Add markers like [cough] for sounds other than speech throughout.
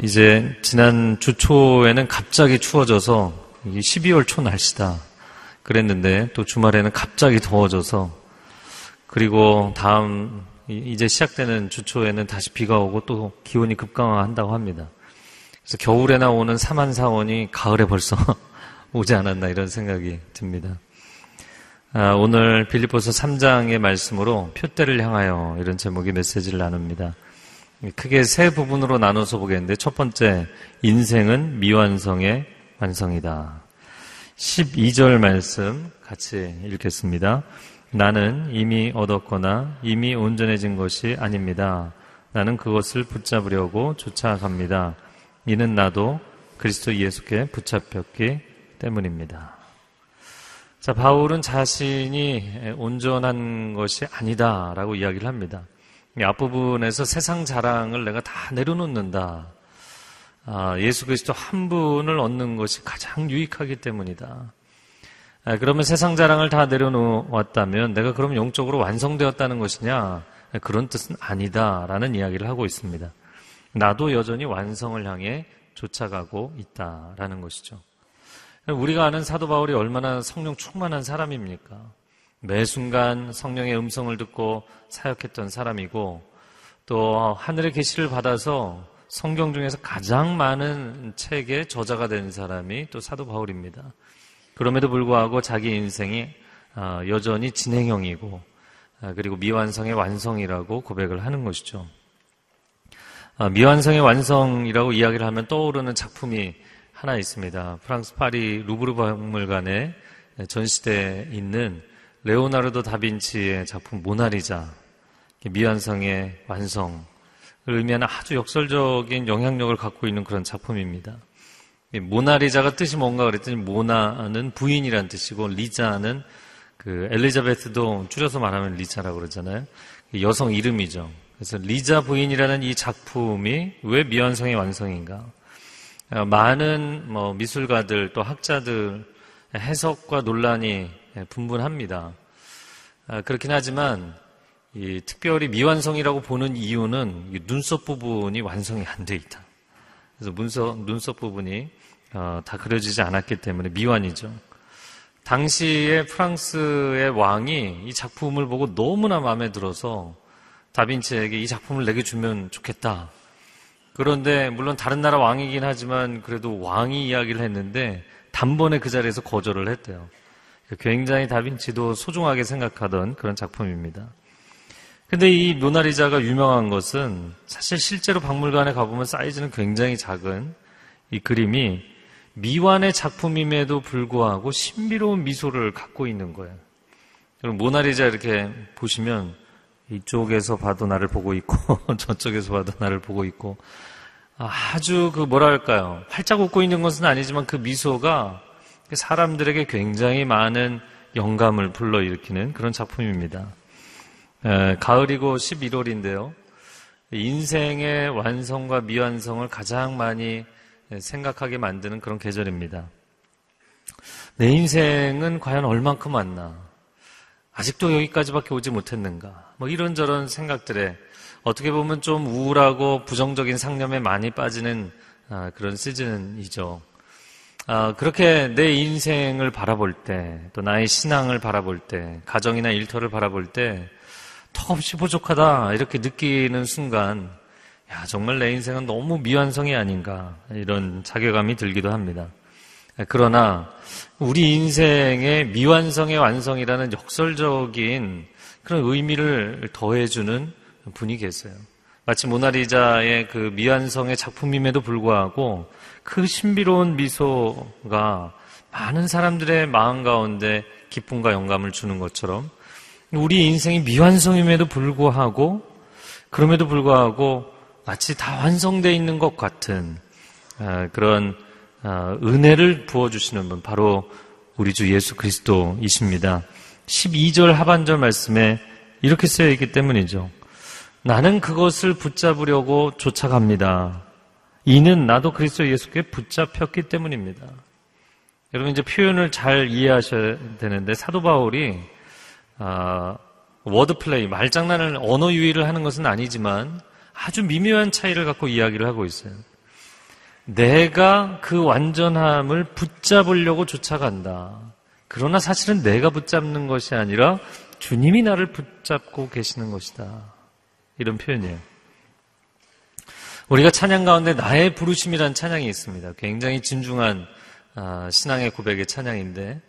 아, 이제 지난 주 초에는 갑자기 추워져서 12월 초 날씨다. 그랬는데 또 주말에는 갑자기 더워져서 그리고 다음 이제 시작되는 주 초에는 다시 비가 오고 또 기온이 급강화한다고 합니다. 그래서 겨울에나 오는 사만사원이 가을에 벌써 [laughs] 오지 않았나 이런 생각이 듭니다. 아, 오늘 빌리포스 3장의 말씀으로 표대를 향하여 이런 제목의 메시지를 나눕니다. 크게 세 부분으로 나눠서 보겠는데 첫 번째 인생은 미완성의 완성이다. 12절 말씀 같이 읽겠습니다. 나는 이미 얻었거나 이미 온전해진 것이 아닙니다. 나는 그것을 붙잡으려고 쫓아갑니다. 이는 나도 그리스도 예수께 붙잡혔기 때문입니다. 자, 바울은 자신이 온전한 것이 아니다라고 이야기를 합니다. 앞부분에서 세상 자랑을 내가 다 내려놓는다. 아, 예수 그리스도 한 분을 얻는 것이 가장 유익하기 때문이다. 아, 그러면 세상 자랑을 다 내려놓았다면 내가 그럼 영적으로 완성되었다는 것이냐? 그런 뜻은 아니다라는 이야기를 하고 있습니다. 나도 여전히 완성을 향해 쫓아가고 있다라는 것이죠. 우리가 아는 사도 바울이 얼마나 성령 충만한 사람입니까? 매 순간 성령의 음성을 듣고 사역했던 사람이고 또 하늘의 계시를 받아서 성경 중에서 가장 많은 책의 저자가 된 사람이 또 사도 바울입니다. 그럼에도 불구하고 자기 인생이 아, 여전히 진행형이고 아, 그리고 미완성의 완성이라고 고백을 하는 것이죠. 아, 미완성의 완성이라고 이야기를 하면 떠오르는 작품이 하나 있습니다. 프랑스 파리 루브르 박물관에 전시대에 있는 레오나르도 다빈치의 작품 모나리자, 미완성의 완성을 의미하는 아주 역설적인 영향력을 갖고 있는 그런 작품입니다. 모나리자가 뜻이 뭔가 그랬더니 모나는 부인이란 뜻이고 리자는 그 엘리자베트도 줄여서 말하면 리자라고 그러잖아요. 여성 이름이죠. 그래서 리자 부인이라는 이 작품이 왜 미완성의 완성인가? 많은 뭐 미술가들 또 학자들 해석과 논란이 분분합니다. 아, 그렇긴 하지만 특별히 미완성이라고 보는 이유는 눈썹 부분이 완성이 안 돼 있다. 그래서 문서, 눈썹 부분이 어, 다 그려지지 않았기 때문에 미완이죠. 당시에 프랑스의 왕이 이 작품을 보고 너무나 마음에 들어서 다빈치에게 이 작품을 내게 주면 좋겠다. 그런데 물론 다른 나라 왕이긴 하지만 그래도 왕이 이야기를 했는데 단번에 그 자리에서 거절을 했대요. 굉장히 다빈치도 소중하게 생각하던 그런 작품입니다. 근데 이 모나리자가 유명한 것은 사실 실제로 박물관에 가보면 사이즈는 굉장히 작은 이 그림이 미완의 작품임에도 불구하고 신비로운 미소를 갖고 있는 거예요. 여러분 모나리자 이렇게 보시면 이쪽에서 봐도 나를 보고 있고 [laughs] 저쪽에서 봐도 나를 보고 있고 아주 그 뭐랄까요 활짝 웃고 있는 것은 아니지만 그 미소가 사람들에게 굉장히 많은 영감을 불러일으키는 그런 작품입니다. 에, 가을이고 11월인데요. 인생의 완성과 미완성을 가장 많이 생각하게 만드는 그런 계절입니다. 내 인생은 과연 얼만큼 왔나? 아직도 여기까지밖에 오지 못했는가? 뭐 이런저런 생각들에 어떻게 보면 좀 우울하고 부정적인 상념에 많이 빠지는 아, 그런 시즌이죠. 아, 그렇게 내 인생을 바라볼 때, 또 나의 신앙을 바라볼 때, 가정이나 일터를 바라볼 때, 턱없이 부족하다, 이렇게 느끼는 순간, 야, 정말 내 인생은 너무 미완성이 아닌가, 이런 자괴감이 들기도 합니다. 그러나, 우리 인생의 미완성의 완성이라는 역설적인 그런 의미를 더해주는 분이 계세요. 마치 모나리자의 그 미완성의 작품임에도 불구하고 그 신비로운 미소가 많은 사람들의 마음 가운데 기쁨과 영감을 주는 것처럼 우리 인생이 미완성임에도 불구하고 그럼에도 불구하고 마치 다 완성되어 있는 것 같은 아, 그런 아, 은혜를 부어주시는 분 바로 우리 주 예수 그리스도이십니다. 12절 하반절 말씀에 이렇게 쓰여 있기 때문이죠. 나는 그것을 붙잡으려고 쫓아갑니다. 이는 나도 그리스도 예수께 붙잡혔기 때문입니다. 여러분 이제 표현을 잘 이해하셔야 되는데 사도 바울이 아, word play 말장난을 언어 유희를 하는 것은 아니지만 아주 미묘한 차이를 갖고 이야기를 하고 있어요. 내가 그 완전함을 붙잡으려고 쫓아간다. 그러나 사실은 내가 붙잡는 것이 아니라 주님이 나를 붙잡고 계시는 것이다. 이런 표현이에요. 우리가 찬양 가운데 나의 부르심이란 찬양이 있습니다. 굉장히 진중한 아, 신앙의 고백의 찬양인데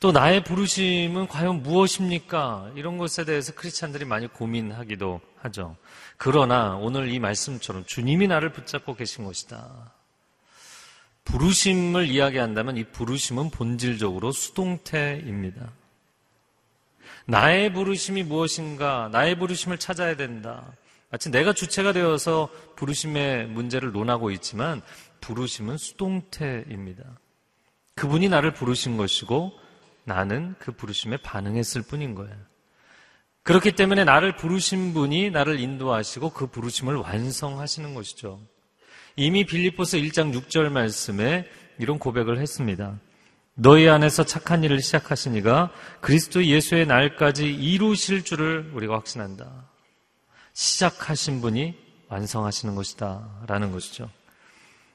또 나의 부르심은 과연 무엇입니까? 이런 것에 대해서 크리스찬들이 많이 고민하기도 하죠. 그러나 오늘 이 말씀처럼 주님이 나를 붙잡고 계신 것이다. 부르심을 이야기한다면 이 부르심은 본질적으로 수동태입니다. 나의 부르심이 무엇인가? 나의 부르심을 찾아야 된다. 마치 내가 주체가 되어서 부르심의 문제를 논하고 있지만 부르심은 수동태입니다. 그분이 나를 부르신 것이고 나는 그 부르심에 반응했을 뿐인 거예요. 그렇기 때문에 나를 부르신 분이 나를 인도하시고 그 부르심을 완성하시는 것이죠. 이미 빌립보서 1장 6절 말씀에 이런 고백을 했습니다. 너희 안에서 착한 일을 시작하시니가 그리스도 예수의 날까지 이루실 줄을 우리가 확신한다. 시작하신 분이 완성하시는 것이다. 라는 것이죠.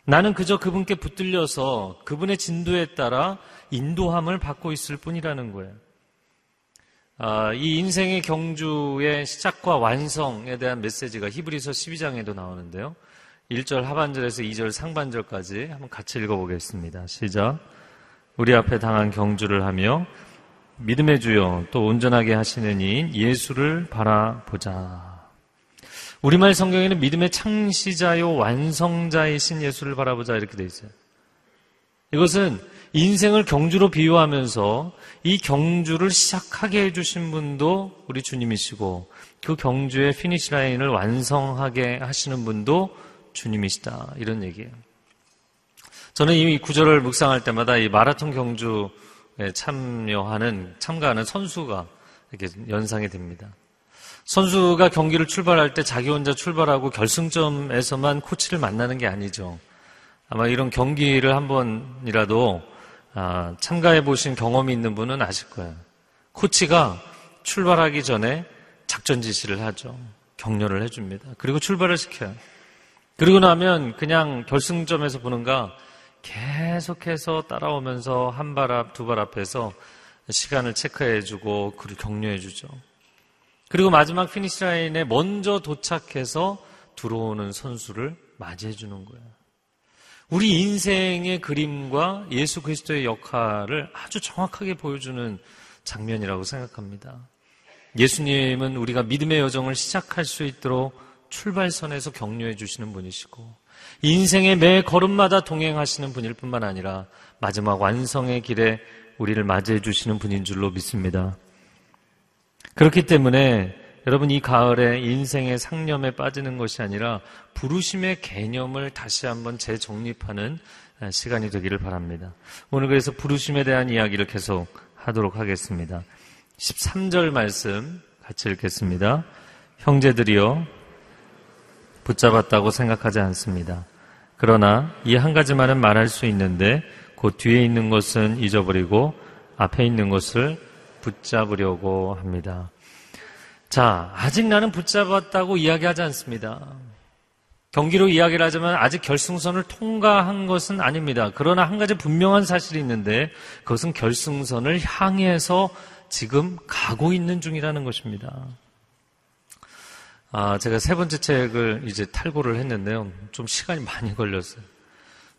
나는 그저 그분께 붙들려서 그분의 진도에 따라 인도함을 받고 있을 뿐이라는 거예요. 아, 이 인생의 경주의 시작과 완성에 대한 메시지가 히브리서 12장에도 나오는데요. 1절 하반절에서 2절 상반절까지 한번 같이 읽어보겠습니다. 시작. 우리 앞에 당한 경주를 하며 믿음의 주여 또 온전하게 하시는 이인 예수를 바라보자. 우리말 성경에는 믿음의 창시자요 완성자이신 예수를 바라보자 이렇게 되어 있어요. 이것은 인생을 경주로 비유하면서 이 경주를 시작하게 해주신 분도 우리 주님이시고 그 경주의 finish line을 완성하게 하시는 분도 주님이시다. 이런 얘기예요. 저는 이 구절을 묵상할 때마다 이 마라톤 경주에 참여하는, 참가하는 선수가 이렇게 연상이 됩니다. 선수가 경기를 출발할 때 자기 혼자 출발하고 결승점에서만 코치를 만나는 게 아니죠. 아마 이런 경기를 한 번이라도 아, 참가해 보신 경험이 있는 분은 아실 거예요. 코치가 출발하기 전에 작전 지시를 하죠. 격려를 해줍니다. 그리고 출발을 시켜요. 그리고 나면 그냥 결승점에서 보는가 계속해서 따라오면서 한 발 앞, 두 발 앞에서 시간을 체크해주고 그를 격려해주죠. 그리고 마지막 finish line에 먼저 도착해서 들어오는 선수를 맞이해주는 거예요. 우리 인생의 그림과 예수 그리스도의 역할을 아주 정확하게 보여주는 장면이라고 생각합니다. 예수님은 우리가 믿음의 여정을 시작할 수 있도록 출발선에서 격려해 주시는 분이시고 인생의 매 걸음마다 동행하시는 분일 뿐만 아니라 마지막 완성의 길에 우리를 맞이해 주시는 분인 줄로 믿습니다. 그렇기 때문에 여러분 이 가을에 인생의 상념에 빠지는 것이 아니라 부르심의 개념을 다시 한번 재정립하는 시간이 되기를 바랍니다. 오늘 그래서 부르심에 대한 이야기를 계속 하도록 하겠습니다. 13절 말씀 같이 읽겠습니다. 형제들이여 붙잡았다고 생각하지 않습니다. 그러나 이 한 가지만은 말할 수 있는데 곧 뒤에 있는 것은 잊어버리고 앞에 있는 것을 붙잡으려고 합니다. 자, 아직 나는 붙잡았다고 이야기하지 않습니다. 경기로 이야기를 하자면 아직 결승선을 통과한 것은 아닙니다. 그러나 한 가지 분명한 사실이 있는데 그것은 결승선을 향해서 지금 가고 있는 중이라는 것입니다. 아, 제가 세 번째 책을 이제 탈고를 했는데요. 좀 시간이 많이 걸렸어요.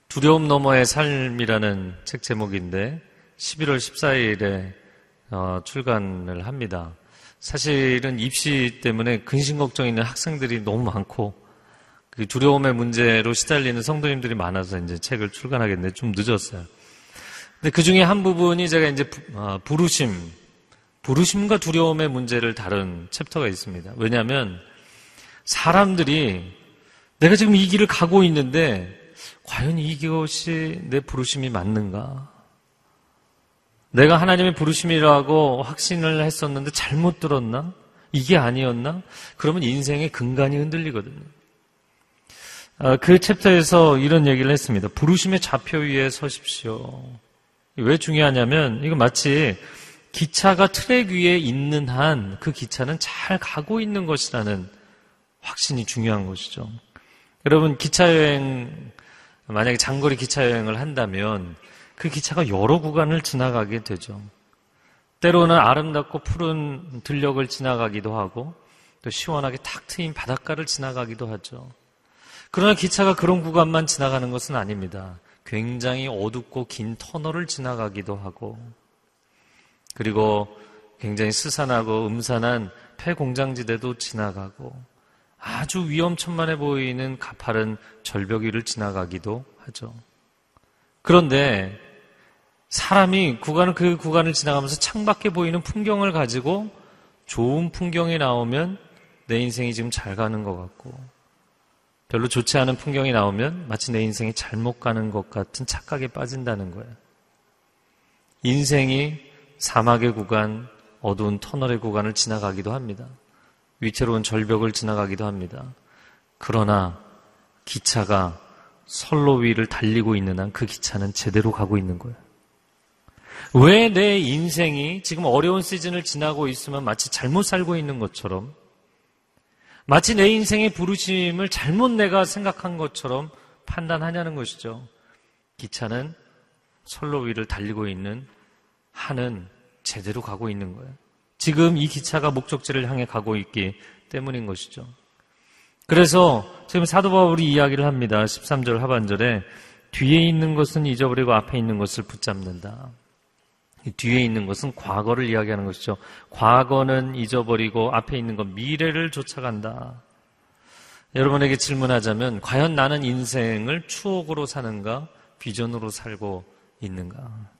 두려움 너머의 삶이라는 책 제목인데 11월 14일에 어, 출간을 합니다. 사실은 입시 때문에 근심 걱정 있는 학생들이 너무 많고 그 두려움의 문제로 시달리는 성도님들이 많아서 이제 책을 출간하겠는데 좀 늦었어요. 근데 그 중에 한 부분이 제가 이제 어, 부르심, 부르심과 두려움의 문제를 다룬 챕터가 있습니다. 왜냐하면 사람들이 내가 지금 이 길을 가고 있는데 과연 이것이 내 부르심이 맞는가? 내가 하나님의 부르심이라고 확신을 했었는데 잘못 들었나? 이게 아니었나? 그러면 인생의 근간이 흔들리거든요. 아, 그 챕터에서 이런 얘기를 했습니다. 부르심의 좌표 위에 서십시오. 왜 중요하냐면 이거 마치 기차가 트랙 위에 있는 한 그 기차는 잘 가고 있는 것이라는 확신이 중요한 것이죠. 여러분, 기차 여행, 만약에 장거리 기차 여행을 한다면 그 기차가 여러 구간을 지나가게 되죠. 때로는 아름답고 푸른 들녘을 지나가기도 하고 또 시원하게 탁 트인 바닷가를 지나가기도 하죠. 그러나 기차가 그런 구간만 지나가는 것은 아닙니다. 굉장히 어둡고 긴 터널을 지나가기도 하고 그리고 굉장히 스산하고 음산한 폐공장지대도 지나가고 아주 위험천만해 보이는 가파른 절벽 위를 지나가기도 하죠. 그런데 사람이 구간을 그 구간을 지나가면서 창밖에 보이는 풍경을 가지고 좋은 풍경이 나오면 내 인생이 지금 잘 가는 것 같고 별로 좋지 않은 풍경이 나오면 마치 내 인생이 잘못 가는 것 같은 착각에 빠진다는 거예요. 인생이 사막의 구간, 어두운 터널의 구간을 지나가기도 합니다. 위태로운 절벽을 지나가기도 합니다. 그러나 기차가 선로 위를 달리고 있는 한 그 기차는 제대로 가고 있는 거예요. 왜 내 인생이 지금 어려운 시즌을 지나고 있으면 마치 잘못 살고 있는 것처럼 마치 내 인생의 부르심을 잘못 내가 생각한 것처럼 판단하냐는 것이죠. 기차는 선로 위를 달리고 있는 한은 제대로 가고 있는 거예요. 지금 이 기차가 목적지를 향해 가고 있기 때문인 것이죠. 그래서 지금 사도 바울이 이야기를 합니다. 13절 하반절에 뒤에 있는 것은 잊어버리고 앞에 있는 것을 붙잡는다. 뒤에 있는 것은 과거를 이야기하는 것이죠. 과거는 잊어버리고 앞에 있는 것 미래를 쫓아간다. 여러분에게 질문하자면 과연 나는 인생을 추억으로 사는가 비전으로 살고 있는가?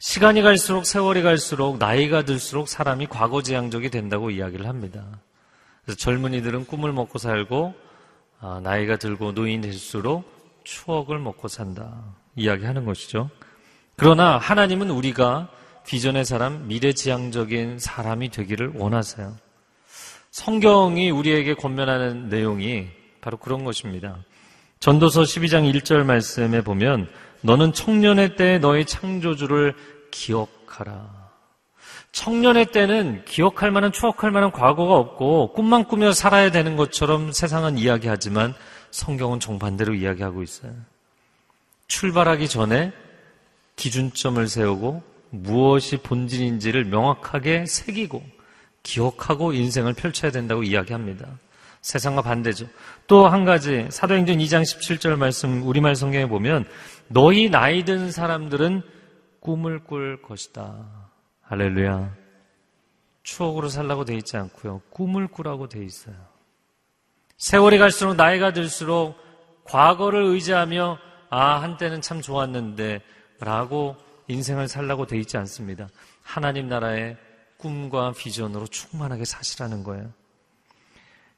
시간이 갈수록 세월이 갈수록 나이가 들수록 사람이 과거지향적이 된다고 이야기를 합니다. 그래서 젊은이들은 꿈을 먹고 살고 아, 나이가 들고 노인 될수록 추억을 먹고 산다 이야기하는 것이죠. 그러나 하나님은 우리가 비전의 사람, 미래지향적인 사람이 되기를 원하세요. 성경이 우리에게 권면하는 내용이 바로 그런 것입니다. 전도서 12장 1절 말씀에 보면 너는 청년의 때에 너의 창조주를 기억하라. 청년의 때는 기억할 만한 추억할 만한 과거가 없고 꿈만 꾸며 살아야 되는 것처럼 세상은 이야기하지만 성경은 정반대로 이야기하고 있어요. 출발하기 전에 기준점을 세우고 무엇이 본질인지를 명확하게 새기고 기억하고 인생을 펼쳐야 된다고 이야기합니다. 세상과 반대죠. 또 한 가지 사도행전 2장 17절 말씀 우리말 성경에 보면 너희 나이 든 사람들은 꿈을 꿀 것이다. 할렐루야. 추억으로 살라고 돼 있지 않고요. 꿈을 꾸라고 돼 있어요. 세월이 갈수록 나이가 들수록 과거를 의지하며 아, 한때는 참 좋았는데 라고 인생을 살라고 돼 있지 않습니다. 하나님 나라의 꿈과 비전으로 충만하게 사시라는 거예요.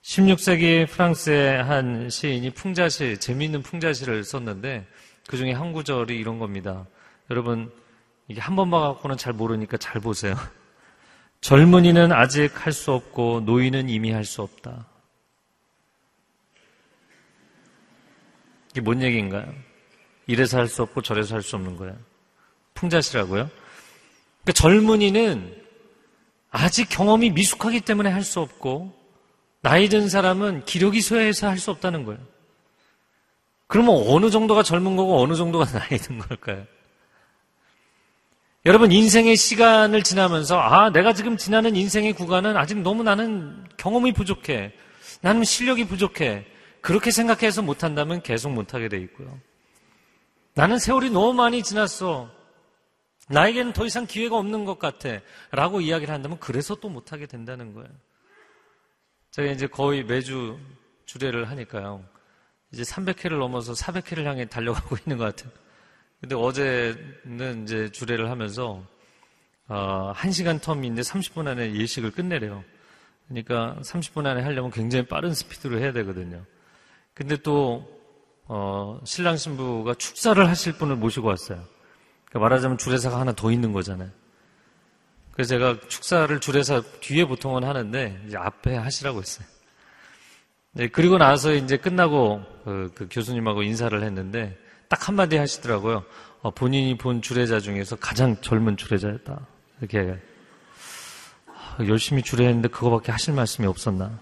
16세기 프랑스의 한 시인이 풍자시, 재미있는 풍자시를 썼는데 그 중에 한 구절이 이런 겁니다. 여러분, 이게 한 번 봐갖고는 잘 모르니까 잘 보세요. [laughs] 젊은이는 아직 할 수 없고 노인은 이미 할 수 없다. 이게 뭔 얘기인가요? 이래서 할 수 없고 저래서 할 수 없는 거예요. 풍자시라고요? 그러니까 젊은이는 아직 경험이 미숙하기 때문에 할 수 없고 나이 든 사람은 쇠해서 할 수 없다는 거예요. 그러면 어느 정도가 젊은 거고 어느 정도가 [laughs] 나이 든 걸까요? 여러분 인생의 시간을 지나면서 아 내가 지금 지나는 인생의 구간은 아직 너무 나는 경험이 부족해. 나는 실력이 부족해. 그렇게 생각해서 못한다면 계속 못하게 돼 있고요. 나는 세월이 너무 많이 지났어. 나에게는 더 이상 기회가 없는 것 같아. 라고 이야기를 한다면 그래서 또 못하게 된다는 거예요. 제가 이제 거의 매주 주례를 하니까요. 이제 300회를 넘어서 400회를 향해 달려가고 [laughs] 있는 것 같아요. 근데 어제는 이제 주례를 하면서, 어, 1시간 텀인데 30분 안에 예식을 끝내래요. 그러니까 30분 안에 하려면 굉장히 빠른 스피드로 해야 되거든요. 근데 또, 어, 신랑 신부가 축사를 하실 분을 모시고 왔어요. 그러니까 말하자면 주례사가 하나 더 있는 거잖아요. 그래서 제가 축사를 주례사 뒤에 보통은 하는데 이제 앞에 하시라고 했어요. 네, 그리고 나서 이제 끝나고 그, 그 교수님하고 인사를 했는데 딱 한마디 하시더라고요. 어, 본인이 본 주례자 중에서 가장 젊은 주례자였다. 이렇게 아, 열심히 주례했는데 그거밖에 하실 말씀이 없었나.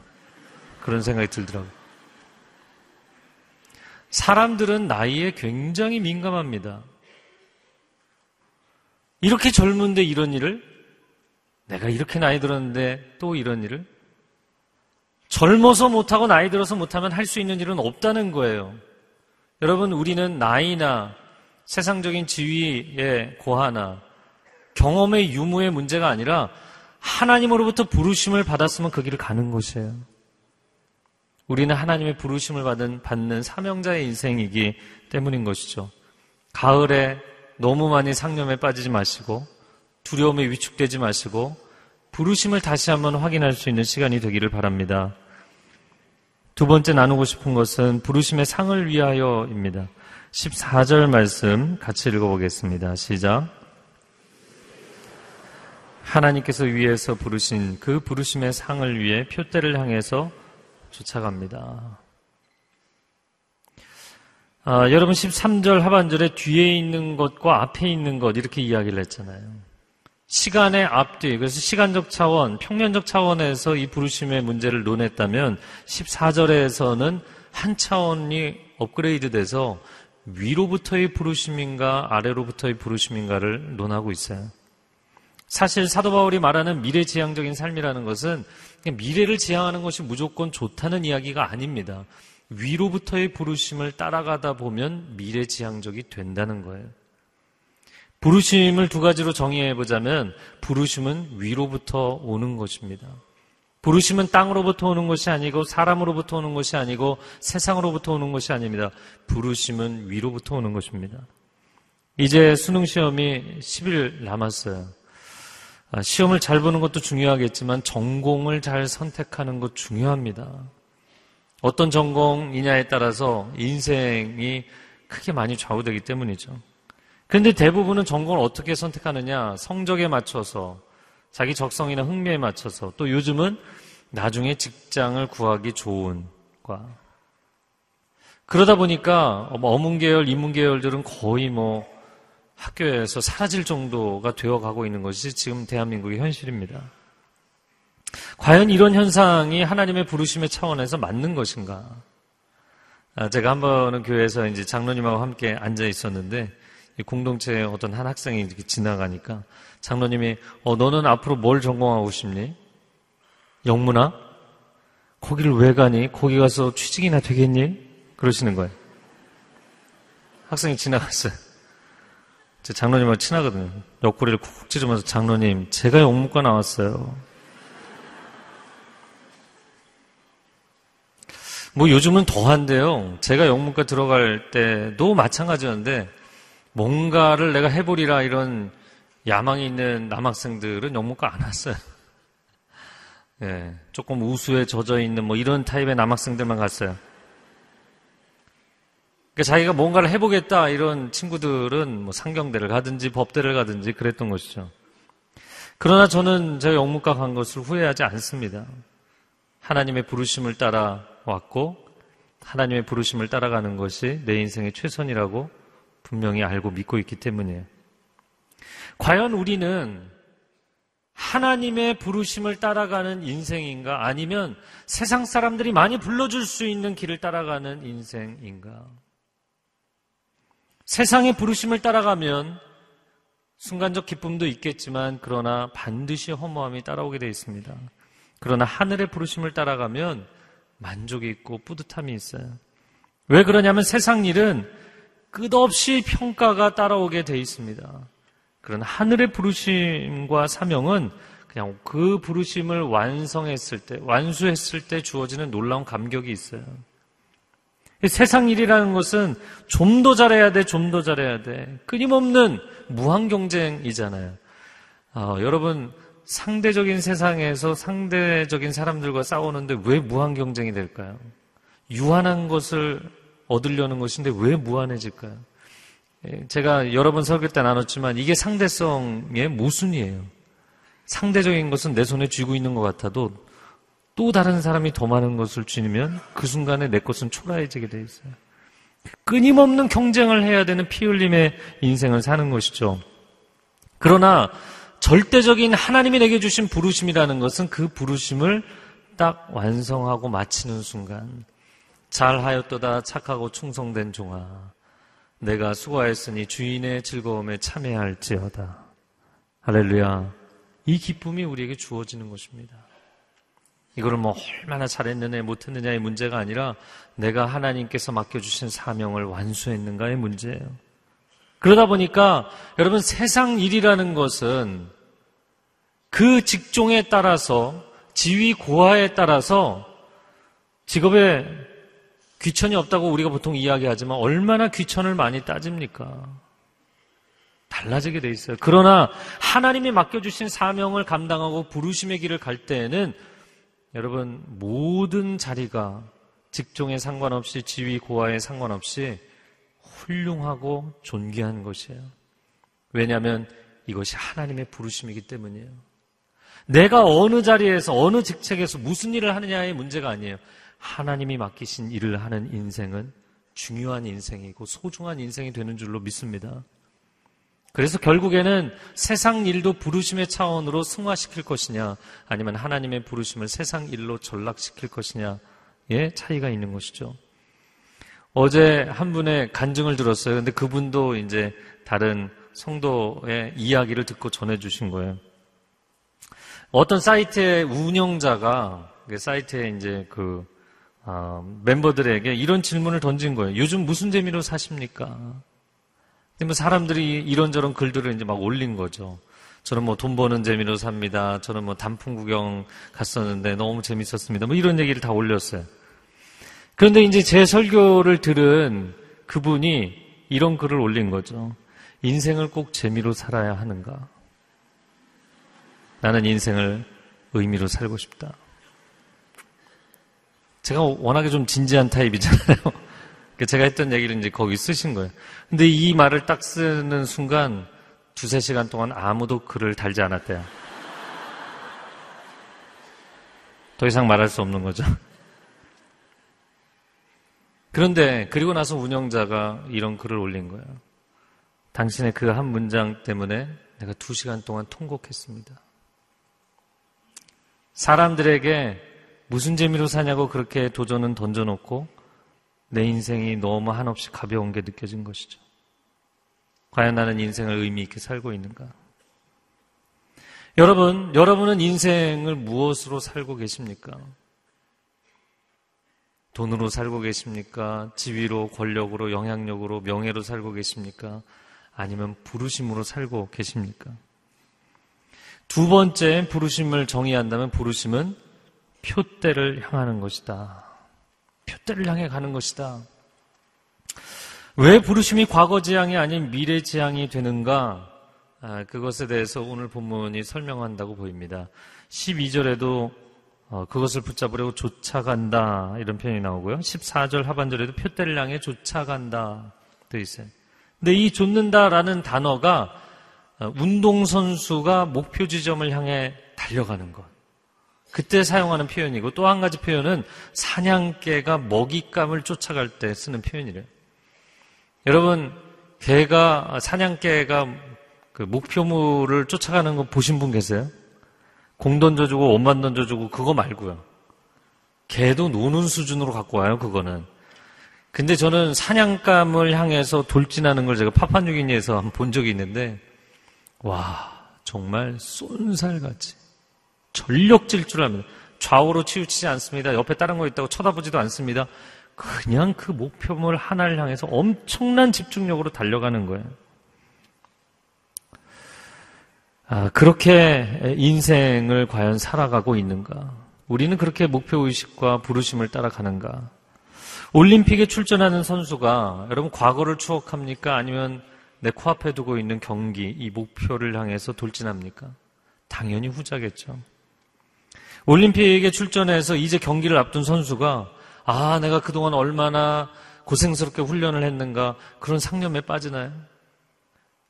그런 생각이 들더라고요. 사람들은 나이에 굉장히 민감합니다. 이렇게 젊은데 이런 일을? 내가 이렇게 나이 들었는데 또 이런 일을? 젊어서 못하고 나이 들어서 못하면 할 수 있는 일은 없다는 거예요. 여러분, 우리는 나이나 세상적인 지위의 고하나 경험의 유무의 문제가 아니라 하나님으로부터 부르심을 받았으면 그 길을 가는 것이에요. 우리는 하나님의 부르심을 받은, 받는 사명자의 인생이기 때문인 것이죠. 가을에 너무 많이 상념에 빠지지 마시고 두려움에 위축되지 마시고 부르심을 다시 한번 확인할 수 있는 시간이 되기를 바랍니다. 두 번째 나누고 싶은 것은 부르심의 상을 위하여입니다. 14절 말씀 같이 읽어보겠습니다. 시작. 하나님께서 위에서 부르신 그 부르심의 상을 위해 표대를 향해서 쫓아갑니다. 아, 여러분 13절 하반절에 뒤에 있는 것과 앞에 있는 것 이렇게 이야기를 했잖아요. 시간의 앞뒤, 그래서 시간적 차원, 평면적 차원에서 이 부르심의 문제를 논했다면 14절에서는 한 차원이 업그레이드 돼서 위로부터의 부르심인가 아래로부터의 부르심인가를 논하고 있어요. 사실 사도 바울이 말하는 미래지향적인 삶이라는 것은 미래를 지향하는 것이 무조건 좋다는 이야기가 아닙니다. 위로부터의 부르심을 따라가다 보면 미래지향적이 된다는 거예요. 부르심을 두 가지로 정의해 보자면 부르심은 위로부터 오는 것입니다. 부르심은 땅으로부터 오는 것이 아니고 사람으로부터 오는 것이 아니고 세상으로부터 오는 것이 아닙니다. 부르심은 위로부터 오는 것입니다. 이제 수능 시험이 10일 남았어요. 아, 시험을 잘 보는 것도 중요하겠지만 전공을 잘 선택하는 것 중요합니다. 어떤 전공이냐에 따라서 인생이 크게 많이 좌우되기 때문이죠. 그런데 대부분은 전공을 어떻게 선택하느냐? 성적에 맞춰서, 자기 적성이나 흥미에 맞춰서, 또 요즘은 나중에 직장을 구하기 좋은 과. 그러다 보니까 뭐 어문계열, 인문계열들은 거의 뭐 학교에서 사라질 정도가 되어 가고 있는 것이 지금 대한민국의 현실입니다. 과연 이런 현상이 하나님의 부르심의 차원에서 맞는 것인가? 아, 제가 한 번은 교회에서 이제 장로님하고 함께 앉아 있었는데 공동체에 어떤 한 학생이 이렇게 지나가니까 장로님이 어 너는 앞으로 뭘 전공하고 싶니? 영문학? 거기를 왜 가니? 거기 가서 취직이나 되겠니? 그러시는 거예요. 학생이 지나갔어요. 제 장로님하고 친하거든요. 옆구리를 쿡쿡 찢으면서 장로님, 제가 영문과 나왔어요. 뭐 요즘은 더한데요. 제가 영문과 들어갈 때도 마찬가지였는데 뭔가를 내가 해보리라 이런 야망이 있는 남학생들은 영문과 안 왔어요. [laughs] 예, 조금 우수에 젖어 있는 뭐 이런 타입의 남학생들만 갔어요. 그러니까 자기가 뭔가를 해보겠다 이런 친구들은 뭐 상경대를 가든지 법대를 가든지 그랬던 것이죠. 그러나 저는 제가 영문과 간 것을 후회하지 않습니다. 하나님의 부르심을 따라 왔고 하나님의 부르심을 따라가는 것이 내 인생의 최선이라고 분명히 알고 믿고 있기 때문이에요. 과연 우리는 하나님의 부르심을 따라가는 인생인가 아니면 세상 사람들이 많이 불러줄 수 있는 길을 따라가는 인생인가? 세상의 부르심을 따라가면 순간적 기쁨도 있겠지만 그러나 반드시 허무함이 따라오게 되어 있습니다. 그러나 하늘의 부르심을 따라가면 만족이 있고 뿌듯함이 있어요. 왜 그러냐면 세상 일은 끝없이 평가가 따라오게 돼 있습니다. 그러나 하늘의 부르심과 사명은 그냥 그 부르심을 완성했을 때, 완수했을 때 주어지는 놀라운 감격이 있어요. 세상 일이라는 것은 좀 더 잘해야 돼, 좀 더 잘해야 돼. 끊임없는 무한 경쟁이잖아요. 어, 여러분, 상대적인 세상에서 상대적인 사람들과 싸우는데 왜 무한 경쟁이 될까요? 유한한 것을 얻으려는 것인데 왜 무한해질까요? 예, 제가 여러 번 설교 때 나눴지만 이게 상대성의 모순이에요. 상대적인 것은 내 손에 쥐고 있는 것 같아도 또 다른 사람이 더 많은 것을 쥐면 그 순간에 내 것은 초라해지게 돼 있어요. 끊임없는 경쟁을 해야 되는 피 흘림의 인생을 사는 것이죠. 그러나 절대적인 하나님이 내게 주신 부르심이라는 것은 그 부르심을 딱 완성하고 마치는 순간 잘하였도다 착하고 충성된 종아 내가 수고하였으니 주인의 즐거움에 참여할지어다. 할렐루야. 이 기쁨이 우리에게 주어지는 것입니다. 이거를 뭐 얼마나 잘했느냐 못했느냐의 문제가 아니라 내가 하나님께서 맡겨주신 사명을 완수했는가의 문제예요. 그러다 보니까 여러분 세상 일이라는 것은 그 직종에 따라서 지위 고하에 따라서 직업에 귀천이 없다고 우리가 보통 이야기하지만 얼마나 귀천을 많이 따집니까? 달라지게 돼 있어요. 그러나 하나님이 맡겨주신 사명을 감당하고 부르심의 길을 갈 때에는 여러분 모든 자리가 직종에 상관없이 지위 고하에 상관없이 훌륭하고 존귀한 것이에요. 왜냐하면 이것이 하나님의 부르심이기 때문이에요. 내가 어느 자리에서 어느 직책에서 무슨 일을 하느냐의 문제가 아니에요. 하나님이 맡기신 일을 하는 인생은 중요한 인생이고 소중한 인생이 되는 줄로 믿습니다. 그래서 결국에는 세상 일도 부르심의 차원으로 승화시킬 것이냐, 아니면 하나님의 부르심을 세상 일로 전락시킬 것이냐의 차이가 있는 것이죠. 어제 한 분의 간증을 들었어요. 근데 그분도 이제 다른 성도의 이야기를 듣고 전해주신 거예요. 어떤 사이트의 운영자가 그 사이트에 이제 그 어, 멤버들에게 이런 질문을 던진 거예요. 요즘 무슨 재미로 사십니까? 뭐 사람들이 이런저런 글들을 이제 막 올린 거죠. 저는 뭐 돈 버는 재미로 삽니다. 저는 뭐 단풍 구경 갔었는데 너무 재밌었습니다. 뭐 이런 얘기를 다 올렸어요. 그런데 이제 제 설교를 들은 그분이 이런 글을 올린 거죠. 인생을 꼭 재미로 살아야 하는가? 나는 인생을 의미로 살고 싶다. 제가 워낙에 좀 진지한 타입이잖아요. [laughs] 제가 했던 얘기를 이제 거기 쓰신 거예요. 근데 이 말을 딱 쓰는 순간 두세 시간 동안 아무도 글을 달지 않았대요. 더 이상 말할 수 없는 거죠. [laughs] 그런데 그리고 나서 운영자가 이런 글을 올린 거예요. 당신의 그 한 문장 때문에 내가 두 시간 동안 통곡했습니다. 사람들에게 무슨 재미로 사냐고 그렇게 도전은 던져놓고 내 인생이 너무 한없이 가벼운 게 느껴진 것이죠. 과연 나는 인생을 의미 있게 살고 있는가? 여러분, 여러분은 인생을 무엇으로 살고 계십니까? 돈으로 살고 계십니까? 지위로, 권력으로, 영향력으로, 명예로 살고 계십니까? 아니면 부르심으로 살고 계십니까? 두 번째 부르심을 정의한다면 부르심은 표대를 향하는 것이다. 표대를 향해 가는 것이다. 왜 부르심이 과거 지향이 아닌 미래 지향이 되는가? 아, 그것에 대해서 오늘 본문이 설명한다고 보입니다. 12절에도 어, 그것을 붙잡으려고 쫓아간다 이런 표현이 나오고요. 14절 하반절에도 표대를 향해 쫓아간다 되어 있어요. 근데 이 쫓는다라는 단어가 어, 운동선수가 목표 지점을 향해 달려가는 것. 그때 사용하는 표현이고 또 한 가지 표현은 사냥개가 먹잇감을 쫓아갈 때 쓰는 표현이래요. 여러분, 개가, 사냥개가 그 목표물을 쫓아가는 거 보신 분 계세요? 공 던져주고 옷만 던져주고 그거 말고요. 개도 노는 수준으로 갖고 와요, 그거는. 근데 저는 사냥감을 향해서 돌진하는 걸 제가 파파뉴기니에서 한번 본 적이 있는데, 와, 정말 쏜살같이 전력 질주를 합니다. 좌우로 치우치지 않습니다. 옆에 다른 거 있다고 쳐다보지도 않습니다. 그냥 그 목표물 하나를 향해서 엄청난 집중력으로 달려가는 거예요. 아, 그렇게 인생을 과연 살아가고 있는가? 우리는 그렇게 목표의식과 부르심을 따라가는가? 올림픽에 출전하는 선수가 여러분 과거를 추억합니까? 아니면 내 코앞에 두고 있는 경기, 이 목표를 향해서 돌진합니까? 당연히 후자겠죠. 올림픽에 출전해서 이제 경기를 앞둔 선수가 아, 내가 그동안 얼마나 고생스럽게 훈련을 했는가 그런 상념에 빠지나요?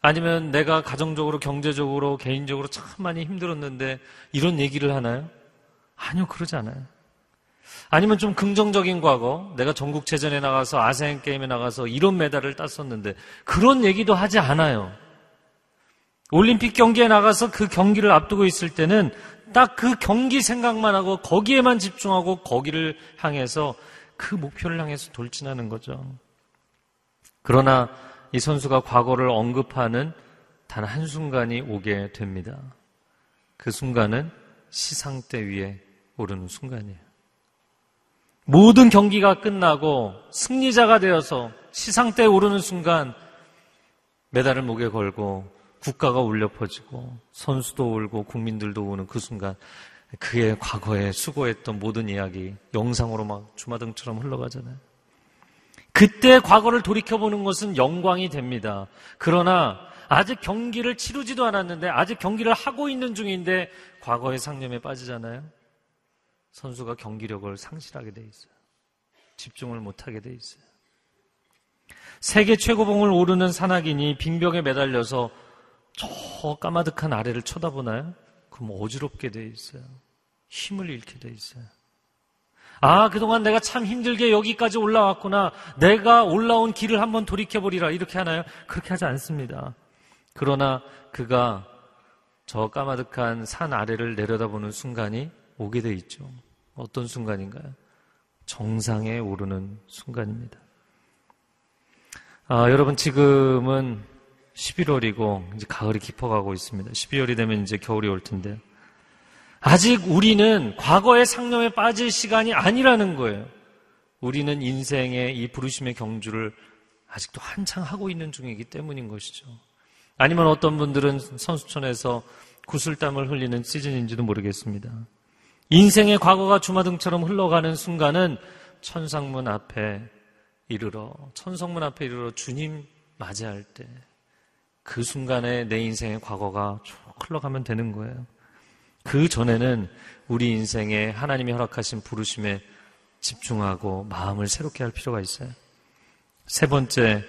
아니면 내가 가정적으로, 경제적으로, 개인적으로 참 많이 힘들었는데 이런 얘기를 하나요? 아니요, 그러지 않아요. 아니면 좀 긍정적인 과거, 내가 전국체전에 나가서 아세안 게임에 나가서 이런 메달을 땄었는데 그런 얘기도 하지 않아요. 올림픽 경기에 나가서 그 경기를 앞두고 있을 때는 딱 그 경기 생각만 하고 거기에만 집중하고 거기를 향해서 그 목표를 향해서 돌진하는 거죠. 그러나 이 선수가 과거를 언급하는 단 한순간이 오게 됩니다. 그 순간은 시상대 위에 오르는 순간이에요. 모든 경기가 끝나고 승리자가 되어서 시상대에 오르는 순간 메달을 목에 걸고 국가가 울려 퍼지고 선수도 울고 국민들도 우는 그 순간 그의 과거에 수고했던 모든 이야기 영상으로 막 주마등처럼 흘러가잖아요. 그때 과거를 돌이켜보는 것은 영광이 됩니다. 그러나 아직 경기를 치르지도 않았는데 아직 경기를 하고 있는 중인데 과거의 상념에 빠지잖아요. 선수가 경기력을 상실하게 돼 있어요. 집중을 못하게 돼 있어요. 세계 최고봉을 오르는 산악인이 빙벽에 매달려서 저 까마득한 아래를 쳐다보나요? 그럼 어지럽게 돼 있어요. 힘을 잃게 돼 있어요. 아, 그동안 내가 참 힘들게 여기까지 올라왔구나. 내가 올라온 길을 한번 돌이켜보리라. 이렇게 하나요? 그렇게 하지 않습니다. 그러나 그가 저 까마득한 산 아래를 내려다보는 순간이 오게 돼 있죠. 어떤 순간인가요? 정상에 오르는 순간입니다. 아, 여러분 지금은 11월이고 이제 가을이 깊어가고 있습니다. 12월이 되면 이제 겨울이 올 텐데 아직 우리는 과거의 상념에 빠질 시간이 아니라는 거예요. 우리는 인생의 이 부르심의 경주를 아직도 한창 하고 있는 중이기 때문인 것이죠. 아니면 어떤 분들은 선수촌에서 구슬땀을 흘리는 시즌인지도 모르겠습니다. 인생의 과거가 주마등처럼 흘러가는 순간은 천상문 앞에 이르러 천성문 앞에 이르러 주님 맞이할 때 그 순간에 내 인생의 과거가 쭉 흘러가면 되는 거예요. 그 전에는 우리 인생에 하나님이 허락하신 부르심에 집중하고 마음을 새롭게 할 필요가 있어요. 세 번째,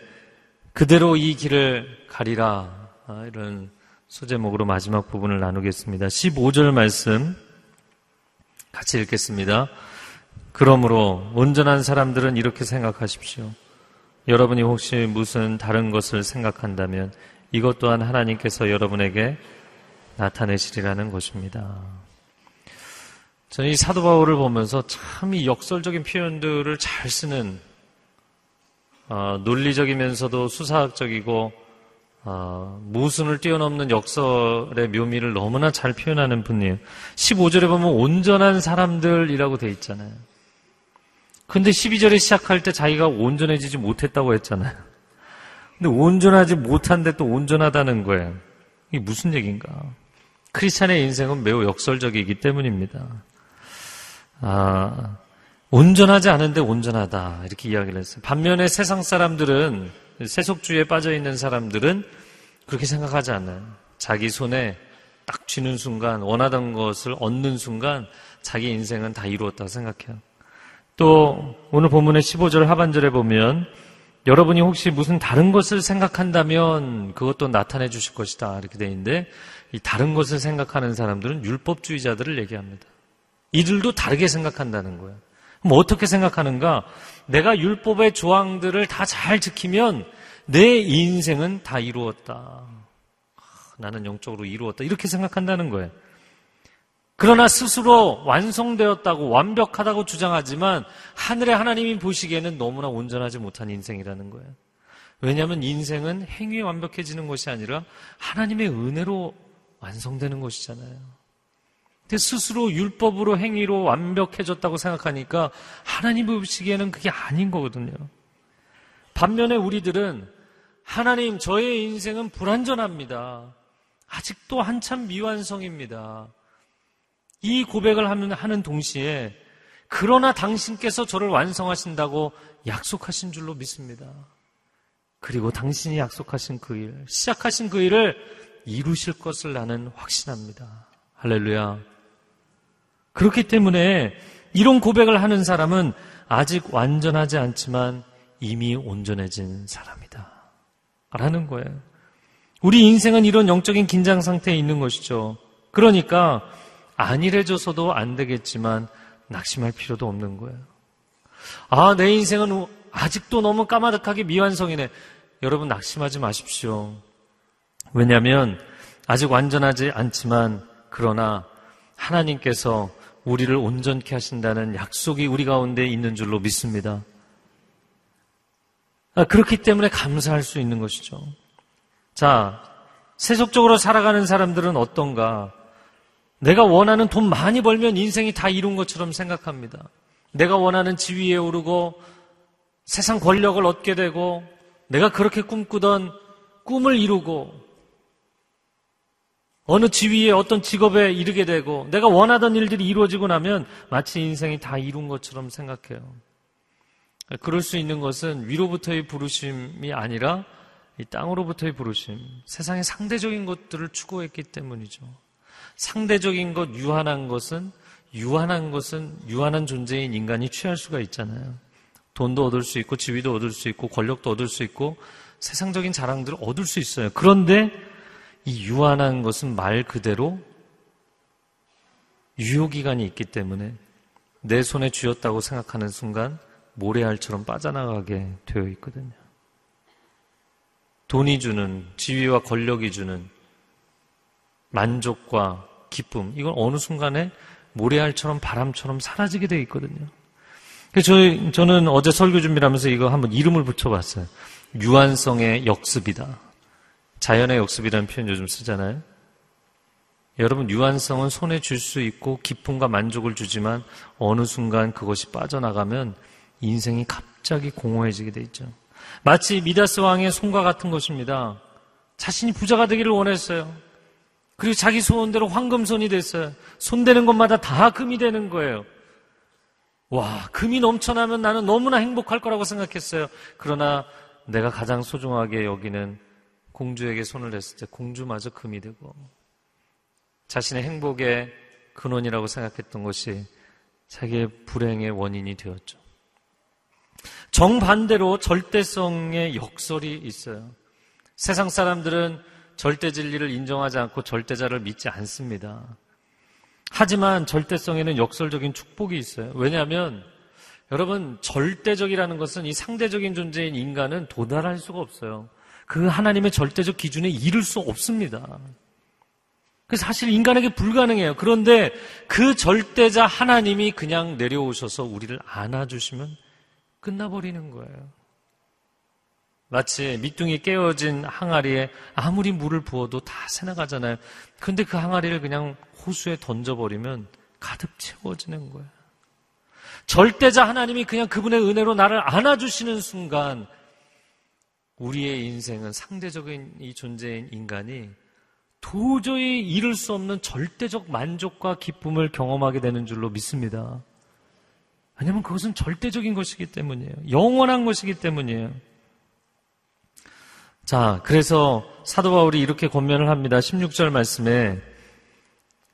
그대로 이 길을 가리라. 아, 이런 소제목으로 마지막 부분을 나누겠습니다. 15절 말씀 같이 읽겠습니다. 그러므로 온전한 사람들은 이렇게 생각하십시오. 여러분이 혹시 무슨 다른 것을 생각한다면 이것 또한 하나님께서 여러분에게 나타내시리라는 것입니다. 저는 이 사도 바울을 보면서 참 이 역설적인 표현들을 잘 쓰는 어, 논리적이면서도 수사학적이고 어, 모순을 뛰어넘는 역설의 묘미를 너무나 잘 표현하는 분이에요. 15절에 보면 온전한 사람들이라고 돼 있잖아요. 근데 12절에 시작할 때 자기가 온전해지지 못했다고 했잖아요. 근데 온전하지 못한데 또 온전하다는 거예요. 이게 무슨 얘기인가? 크리스찬의 인생은 매우 역설적이기 때문입니다. 아, 온전하지 않은데 온전하다. 이렇게 이야기를 했어요. 반면에 세상 사람들은, 세속주의에 빠져 있는 사람들은 그렇게 생각하지 않아요. 자기 손에 딱 쥐는 순간, 원하던 것을 얻는 순간, 자기 인생은 다 이루었다고 생각해요. 또 오늘 본문의 15절 하반절에 보면 여러분이 혹시 무슨 다른 것을 생각한다면 그것도 나타내 주실 것이다. 이렇게 돼 있는데 이 다른 것을 생각하는 사람들은 율법주의자들을 얘기합니다. 이들도 다르게 생각한다는 거예요. 그럼 어떻게 생각하는가? 내가 율법의 조항들을 다 잘 지키면 내 인생은 다 이루었다. 나는 영적으로 이루었다. 이렇게 생각한다는 거예요. 그러나 스스로 완성되었다고 완벽하다고 주장하지만 하늘의 하나님이 보시기에는 너무나 온전하지 못한 인생이라는 거예요. 왜냐하면 인생은 행위에 완벽해지는 것이 아니라 하나님의 은혜로 완성되는 것이잖아요. 근데 스스로 율법으로 행위로 완벽해졌다고 생각하니까 하나님 보시기에는 그게 아닌 거거든요. 반면에 우리들은 하나님 저의 인생은 불완전합니다. 아직도 한참 미완성입니다. 이 고백을 하는 동시에 그러나 당신께서 저를 완성하신다고 약속하신 줄로 믿습니다. 그리고 당신이 약속하신 그 일, 시작하신 그 일을 이루실 것을 나는 확신합니다. 할렐루야. 그렇기 때문에 이런 고백을 하는 사람은 아직 완전하지 않지만 이미 온전해진 사람이다. 라는 거예요. 우리 인생은 이런 영적인 긴장 상태에 있는 것이죠. 그러니까 안일해져서도 안 되겠지만 낙심할 필요도 없는 거예요. 아, 내 인생은 아직도 너무 까마득하게 미완성이네. 여러분 낙심하지 마십시오. 왜냐하면 아직 완전하지 않지만 그러나 하나님께서 우리를 온전케 하신다는 약속이 우리 가운데 있는 줄로 믿습니다. 아, 그렇기 때문에 감사할 수 있는 것이죠. 자, 세속적으로 살아가는 사람들은 어떤가? 내가 원하는 돈 많이 벌면 인생이 다 이룬 것처럼 생각합니다. 내가 원하는 지위에 오르고 세상 권력을 얻게 되고 내가 그렇게 꿈꾸던 꿈을 이루고 어느 지위에 어떤 직업에 이르게 되고 내가 원하던 일들이 이루어지고 나면 마치 인생이 다 이룬 것처럼 생각해요. 그럴 수 있는 것은 위로부터의 부르심이 아니라 이 땅으로부터의 부르심, 세상의 상대적인 것들을 추구했기 때문이죠. 상대적인 것, 유한한 것은 유한한 것은 유한한 존재인 인간이 취할 수가 있잖아요. 돈도 얻을 수 있고 지위도 얻을 수 있고 권력도 얻을 수 있고 세상적인 자랑들을 얻을 수 있어요. 그런데 이 유한한 것은 말 그대로 유효기간이 있기 때문에 내 손에 쥐었다고 생각하는 순간 모래알처럼 빠져나가게 되어 있거든요. 돈이 주는 지위와 권력이 주는 만족과 기쁨 이건 어느 순간에 모래알처럼 바람처럼 사라지게 되어 있거든요. 저, 저는 어제 설교 준비를 하면서 이거 한번 이름을 붙여봤어요. 유한성의 역습이다. 자연의 역습이라는 표현 요즘 쓰잖아요. 여러분, 유한성은 손에 줄 수 있고 기쁨과 만족을 주지만 어느 순간 그것이 빠져나가면 인생이 갑자기 공허해지게 돼 있죠. 마치 미다스 왕의 손과 같은 것입니다. 자신이 부자가 되기를 원했어요. 그리고 자기 소원대로 황금손이 됐어요. 손대는 것마다 다 금이 되는 거예요. 와, 금이 넘쳐나면 나는 너무나 행복할 거라고 생각했어요. 그러나 내가 가장 소중하게 여기는 공주에게 손을 댔을 때 공주마저 금이 되고 자신의 행복의 근원이라고 생각했던 것이 자기의 불행의 원인이 되었죠. 정반대로 절대성의 역설이 있어요. 세상 사람들은 절대 진리를 인정하지 않고 절대자를 믿지 않습니다. 하지만 절대성에는 역설적인 축복이 있어요. 왜냐하면 여러분 절대적이라는 것은 이 상대적인 존재인 인간은 도달할 수가 없어요. 그 하나님의 절대적 기준에 이를 수 없습니다. 그래서 사실 인간에게 불가능해요. 그런데 그 절대자 하나님이 그냥 내려오셔서 우리를 안아주시면 끝나버리는 거예요. 마치 밑둥이 깨어진 항아리에 아무리 물을 부어도 다 새나가잖아요. 근데 그 항아리를 그냥 호수에 던져버리면 가득 채워지는 거예요. 절대자 하나님이 그냥 그분의 은혜로 나를 안아주시는 순간 우리의 인생은 상대적인 이 존재인 인간이 도저히 이룰 수 없는 절대적 만족과 기쁨을 경험하게 되는 줄로 믿습니다. 왜냐하면 그것은 절대적인 것이기 때문이에요. 영원한 것이기 때문이에요. 자, 그래서 사도 바울이 이렇게 권면을 합니다. 16절 말씀에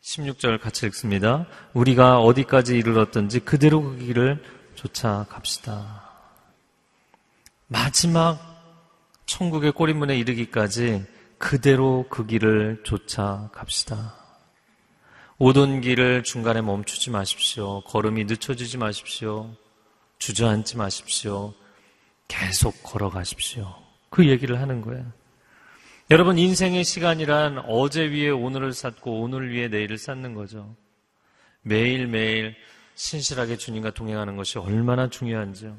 16절 같이 읽습니다. 우리가 어디까지 이르렀든지 그대로 그 길을 쫓아갑시다. 마지막 천국의 꼬리문에 이르기까지 그대로 그 길을 쫓아갑시다. 오던 길을 중간에 멈추지 마십시오. 걸음이 늦춰지지 마십시오. 주저앉지 마십시오. 계속 걸어가십시오. 그 얘기를 하는 거예요. 여러분, 인생의 시간이란 어제 위에 오늘을 쌓고 오늘 위에 내일을 쌓는 거죠. 매일매일 신실하게 주님과 동행하는 것이 얼마나 중요한지요.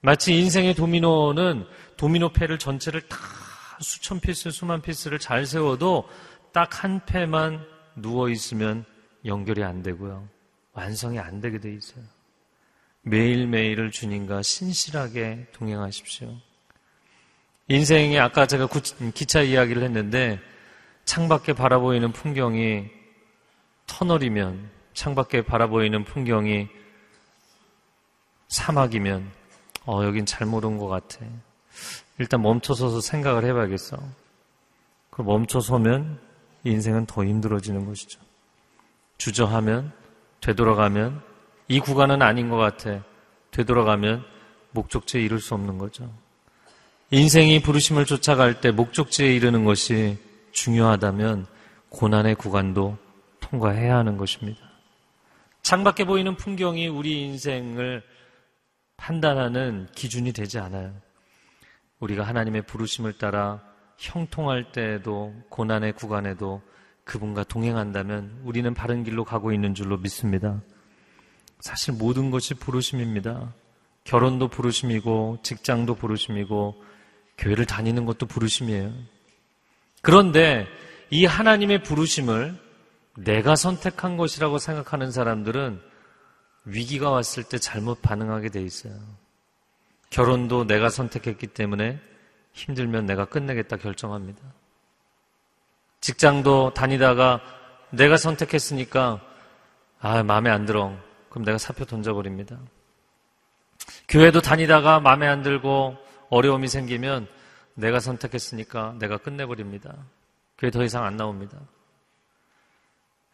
마치 인생의 도미노는 도미노 패를 전체를 다 수천 piece, 수만 piece를 잘 세워도 딱 한 패만 누워 있으면 연결이 안 되고요. 완성이 안 되게 돼 있어요. 매일매일을 주님과 신실하게 동행하십시오. 인생에 아까 제가 기차 이야기를 했는데 창밖에 바라보이는 풍경이 터널이면 창밖에 바라보이는 풍경이 사막이면 어 여긴 잘못 온 것 같아. 일단 멈춰서서 생각을 해봐야겠어. 그 멈춰서면 인생은 더 힘들어지는 것이죠. 주저하면, 되돌아가면, 이 구간은 아닌 것 같아. 되돌아가면 목적지에 이룰 수 없는 거죠. 인생이 부르심을 쫓아갈 때 목적지에 이르는 것이 중요하다면 고난의 구간도 통과해야 하는 것입니다. 창밖에 보이는 풍경이 우리 인생을 판단하는 기준이 되지 않아요. 우리가 하나님의 부르심을 따라 형통할 때에도 고난의 구간에도 그분과 동행한다면 우리는 바른 길로 가고 있는 줄로 믿습니다. 사실 모든 것이 부르심입니다. 결혼도 부르심이고 직장도 부르심이고 교회를 다니는 것도 부르심이에요. 그런데 이 하나님의 부르심을 내가 선택한 것이라고 생각하는 사람들은 위기가 왔을 때 잘못 반응하게 돼 있어요. 결혼도 내가 선택했기 때문에 힘들면 내가 끝내겠다 결정합니다. 직장도 다니다가 내가 선택했으니까 아, 마음에 안 들어. 그럼 내가 사표 던져버립니다. 교회도 다니다가 마음에 안 들고 어려움이 생기면 내가 선택했으니까 내가 끝내버립니다. 교회 더 이상 안 나옵니다.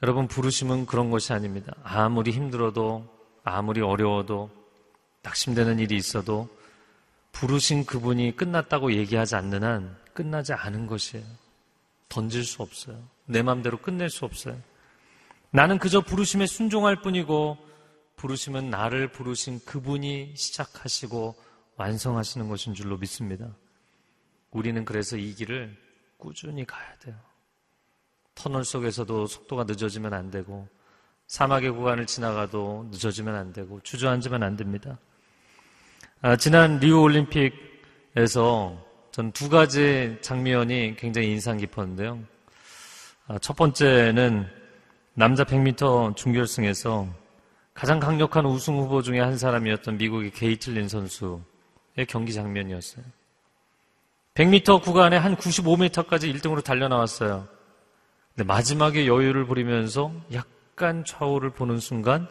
여러분, 부르심은 그런 것이 아닙니다. 아무리 힘들어도, 아무리 어려워도, 낙심되는 일이 있어도, 부르신 그분이 끝났다고 얘기하지 않는 한 끝나지 않은 것이에요. 던질 수 없어요. 내 마음대로 끝낼 수 없어요. 나는 그저 부르심에 순종할 뿐이고, 부르심은 나를 부르신 그분이 시작하시고 완성하시는 것인 줄로 믿습니다. 우리는 그래서 이 길을 꾸준히 가야 돼요. 터널 속에서도 속도가 늦어지면 안 되고 사막의 구간을 지나가도 늦어지면 안 되고 주저앉으면 안 됩니다. 아, 지난 리우 올림픽에서 전 두 가지 장면이 굉장히 인상 깊었는데요. 아, 첫 번째는 남자 100m 중결승에서 가장 강력한 우승 후보 중에 한 사람이었던 미국의 게이틀린 선수의 경기 장면이었어요. 100m 구간에 한 95m까지 1등으로 달려나왔어요. 근데 마지막에 여유를 부리면서 약간 좌우를 보는 순간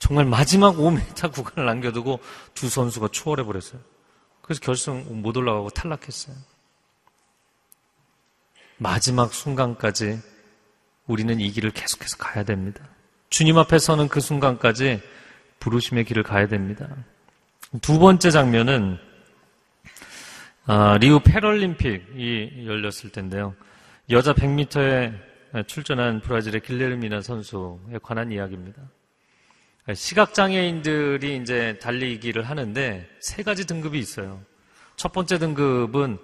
정말 마지막 5m 구간을 남겨두고 두 선수가 추월해 버렸어요. 그래서 결승 못 올라가고 탈락했어요. 마지막 순간까지 우리는 이 길을 계속해서 가야 됩니다. 주님 앞에 서는 그 순간까지 부르심의 길을 가야 됩니다. 두 번째 장면은 아, 리우 패럴림픽이 열렸을 텐데요. 여자 100m에 출전한 브라질의 길레르미나 선수에 관한 이야기입니다. 시각장애인들이 이제 달리기를 하는데 세 가지 등급이 있어요. 첫 번째 등급은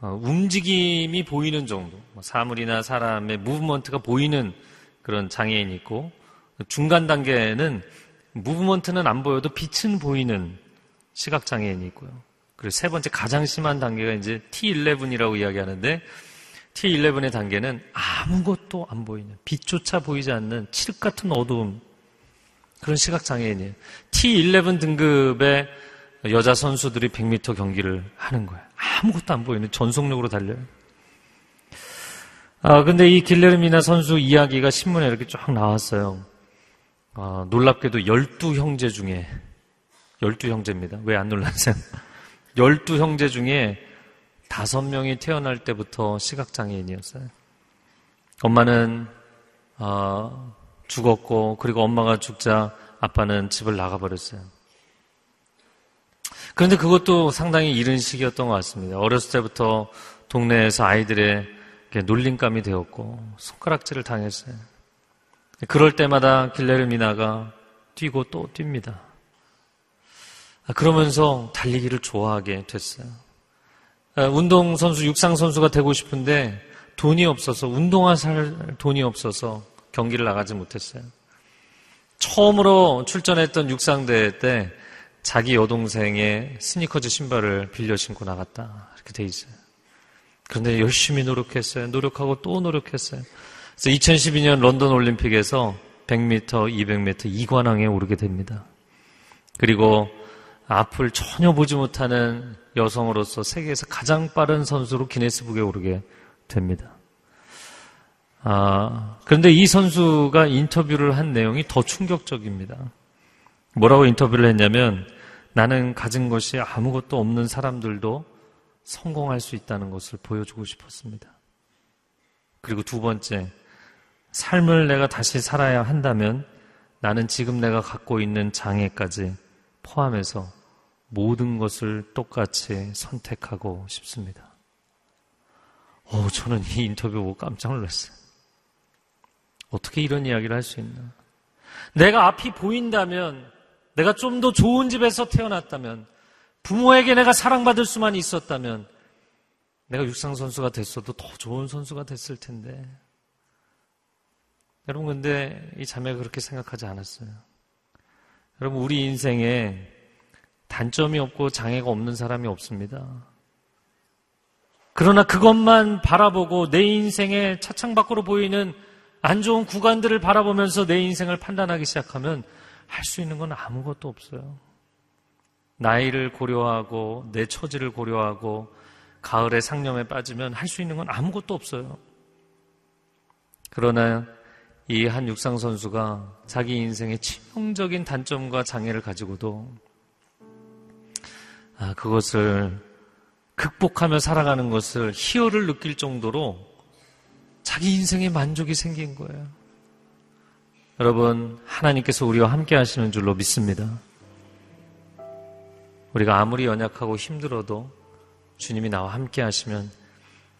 어, 움직임이 보이는 정도, 뭐 사물이나 사람의 무브먼트가 보이는 그런 장애인이 있고 중간 단계는 무브먼트는 안 보여도 빛은 보이는 시각장애인이 있고요. 그리고 세 번째 가장 심한 단계가 이제 T11이라고 이야기하는데 T11의 단계는 아무것도 안 보이는 빛조차 보이지 않는 칠흑 같은 어두움 그런 시각 장애인이에요. T11 등급의 여자 선수들이 100m 경기를 하는 거예요. 아무것도 안 보이는 전속력으로 달려요. 아, 근데 이 길레르미나 선수 이야기가 신문에 이렇게 쫙 나왔어요. 아, 놀랍게도 12형제 중에 12형제입니다. 왜 안 놀라세요? [laughs] 열두 형제 중에 다섯 명이 태어날 때부터 시각장애인이었어요. 엄마는 어, 죽었고 그리고 엄마가 죽자 아빠는 집을 나가버렸어요. 그런데 그것도 상당히 이른 시기였던 것 같습니다. 어렸을 때부터 동네에서 아이들의 놀림감이 되었고 손가락질을 당했어요. 그럴 때마다 길레르 미나가 뛰고 또 뜁니다. 아, 그러면서 달리기를 좋아하게 됐어요. 아, 운동선수, 육상선수가 되고 싶은데 돈이 없어서, 운동화 살 돈이 없어서 경기를 나가지 못했어요. 처음으로 출전했던 육상대회 때 자기 여동생의 스니커즈 신발을 빌려 신고 나갔다. 이렇게 돼 있어요. 그런데 열심히 노력했어요. 노력하고 또 노력했어요. 그래서 2012년 런던 올림픽에서 100m, 200m 이관왕에 오르게 됩니다. 그리고 앞을 전혀 보지 못하는 여성으로서 세계에서 가장 빠른 선수로 기네스북에 오르게 됩니다. 아, 그런데 이 선수가 인터뷰를 한 내용이 더 충격적입니다. 뭐라고 인터뷰를 했냐면 나는 가진 것이 아무것도 없는 사람들도 성공할 수 있다는 것을 보여주고 싶었습니다. 그리고 두 번째, 삶을 내가 다시 살아야 한다면 나는 지금 내가 갖고 있는 장애까지 포함해서 모든 것을 똑같이 선택하고 싶습니다. 오, 저는 이 인터뷰 보고 깜짝 놀랐어요. 어떻게 이런 이야기를 할 수 있나? 내가 앞이 보인다면, 내가 좀 더 좋은 집에서 태어났다면, 부모에게 내가 사랑받을 수만 있었다면, 내가 육상 선수가 됐어도 더 좋은 선수가 됐을 텐데, 여러분, 근데 이 자매가 그렇게 생각하지 않았어요. 여러분, 우리 인생에 단점이 없고 장애가 없는 사람이 없습니다. 그러나 그것만 바라보고 내 인생의 차창 밖으로 보이는 안 좋은 구간들을 바라보면서 내 인생을 판단하기 시작하면 할 수 있는 건 아무것도 없어요. 나이를 고려하고 내 처지를 고려하고 가을의 상념에 빠지면 할 수 있는 건 아무것도 없어요. 그러나 이 한 육상 선수가 자기 인생의 치명적인 단점과 장애를 가지고도 아, 그것을 극복하며 살아가는 것을 희열을 느낄 정도로 자기 인생에 만족이 생긴 거예요. 여러분, 하나님께서 우리와 함께 하시는 줄로 믿습니다. 우리가 아무리 연약하고 힘들어도 주님이 나와 함께 하시면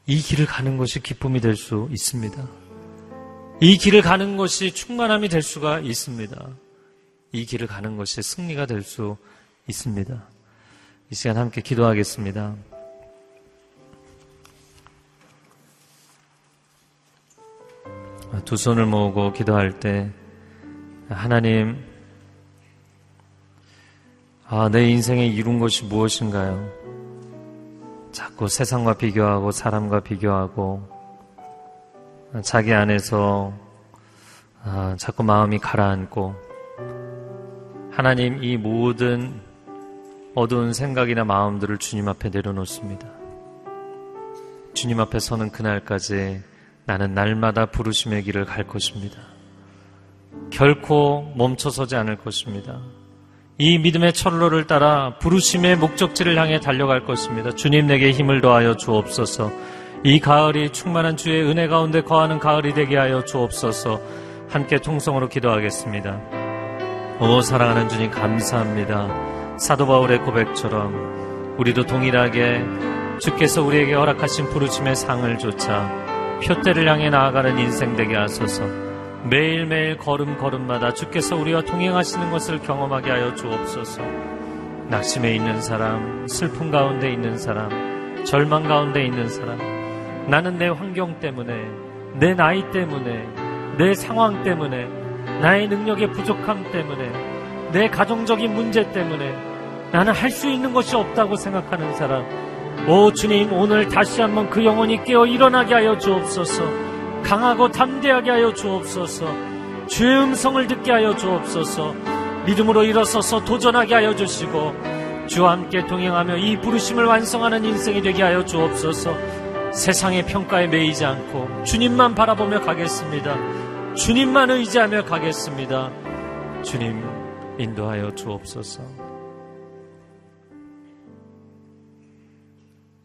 이 길을 가는 것이 기쁨이 될 수 있습니다. 이 길을 가는 것이 충만함이 될 수가 있습니다. 이 길을 가는 것이 승리가 될 수 있습니다. 이 시간 함께 기도하겠습니다. 두 손을 모으고 기도할 때 하나님 아, 내 인생에 이룬 것이 무엇인가요? 자꾸 세상과 비교하고 사람과 비교하고 자기 안에서 아, 자꾸 마음이 가라앉고 하나님 이 모든 어두운 생각이나 마음들을 주님 앞에 내려놓습니다. 주님 앞에 서는 그날까지 나는 날마다 부르심의 길을 갈 것입니다. 결코 멈춰서지 않을 것입니다. 이 믿음의 철로를 따라 부르심의 목적지를 향해 달려갈 것입니다. 주님 내게 힘을 더하여 주옵소서. 이 가을이 충만한 주의 은혜 가운데 거하는 가을이 되게 하여 주옵소서. 함께 통성으로 기도하겠습니다. 오 사랑하는 주님 감사합니다. 사도 바울의 고백처럼 우리도 동일하게 주께서 우리에게 허락하신 부르심의 상을 조차 표대를 향해 나아가는 인생 되게 하소서. 매일매일 걸음걸음마다 주께서 우리와 동행하시는 것을 경험하게 하여 주옵소서. 낙심에 있는 사람, 슬픔 가운데 있는 사람, 절망 가운데 있는 사람, 나는 내 환경 때문에, 내 나이 때문에, 내 상황 때문에, 나의 능력의 부족함 때문에, 내 가정적인 문제 때문에 나는 할 수 있는 것이 없다고 생각하는 사람, 오 주님 오늘 다시 한번 그 영혼이 깨어 일어나게 하여 주옵소서. 강하고 담대하게 하여 주옵소서. 주의 음성을 듣게 하여 주옵소서. 믿음으로 일어서서 도전하게 하여 주시고 주와 함께 동행하며 이 부르심을 완성하는 인생이 되게 하여 주옵소서. 세상의 평가에 매이지 않고 주님만 바라보며 가겠습니다. 주님만 의지하며 가겠습니다. 주님 인도하여 주옵소서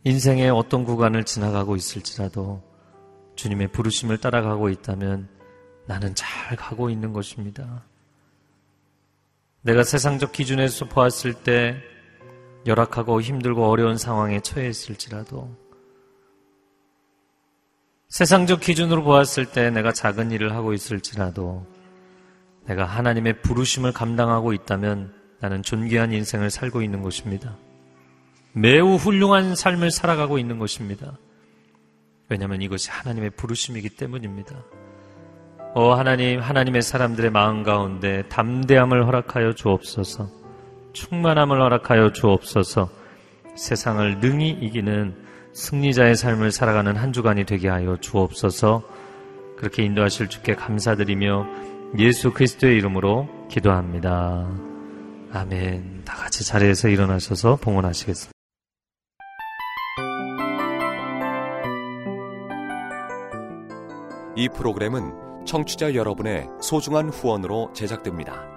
인생의 어떤 구간을 지나가고 있을지라도 주님의 부르심을 따라가고 있다면 나는 잘 가고 있는 것입니다. 내가 세상적 기준에서 보았을 때 열악하고 힘들고 어려운 상황에 처해 있을지라도 세상적 기준으로 보았을 때 내가 작은 일을 하고 있을지라도 내가 하나님의 부르심을 감당하고 있다면 나는 존귀한 인생을 살고 있는 것입니다. 매우 훌륭한 삶을 살아가고 있는 것입니다. 왜냐하면 이것이 하나님의 부르심이기 때문입니다. 어 하나님, 하나님의 사람들의 마음 가운데 담대함을 허락하여 주옵소서. 충만함을 허락하여 주옵소서. 세상을 능히 이기는 승리자의 삶을 살아가는 한 주간이 되게 하여 주옵소서. 그렇게 인도하실 주께 감사드리며 예수 그리스도의 이름으로 기도합니다. 아멘. 다 같이 자리에서 일어나셔서 봉헌하시겠습니다. 이 프로그램은 청취자 여러분의 소중한 후원으로 제작됩니다.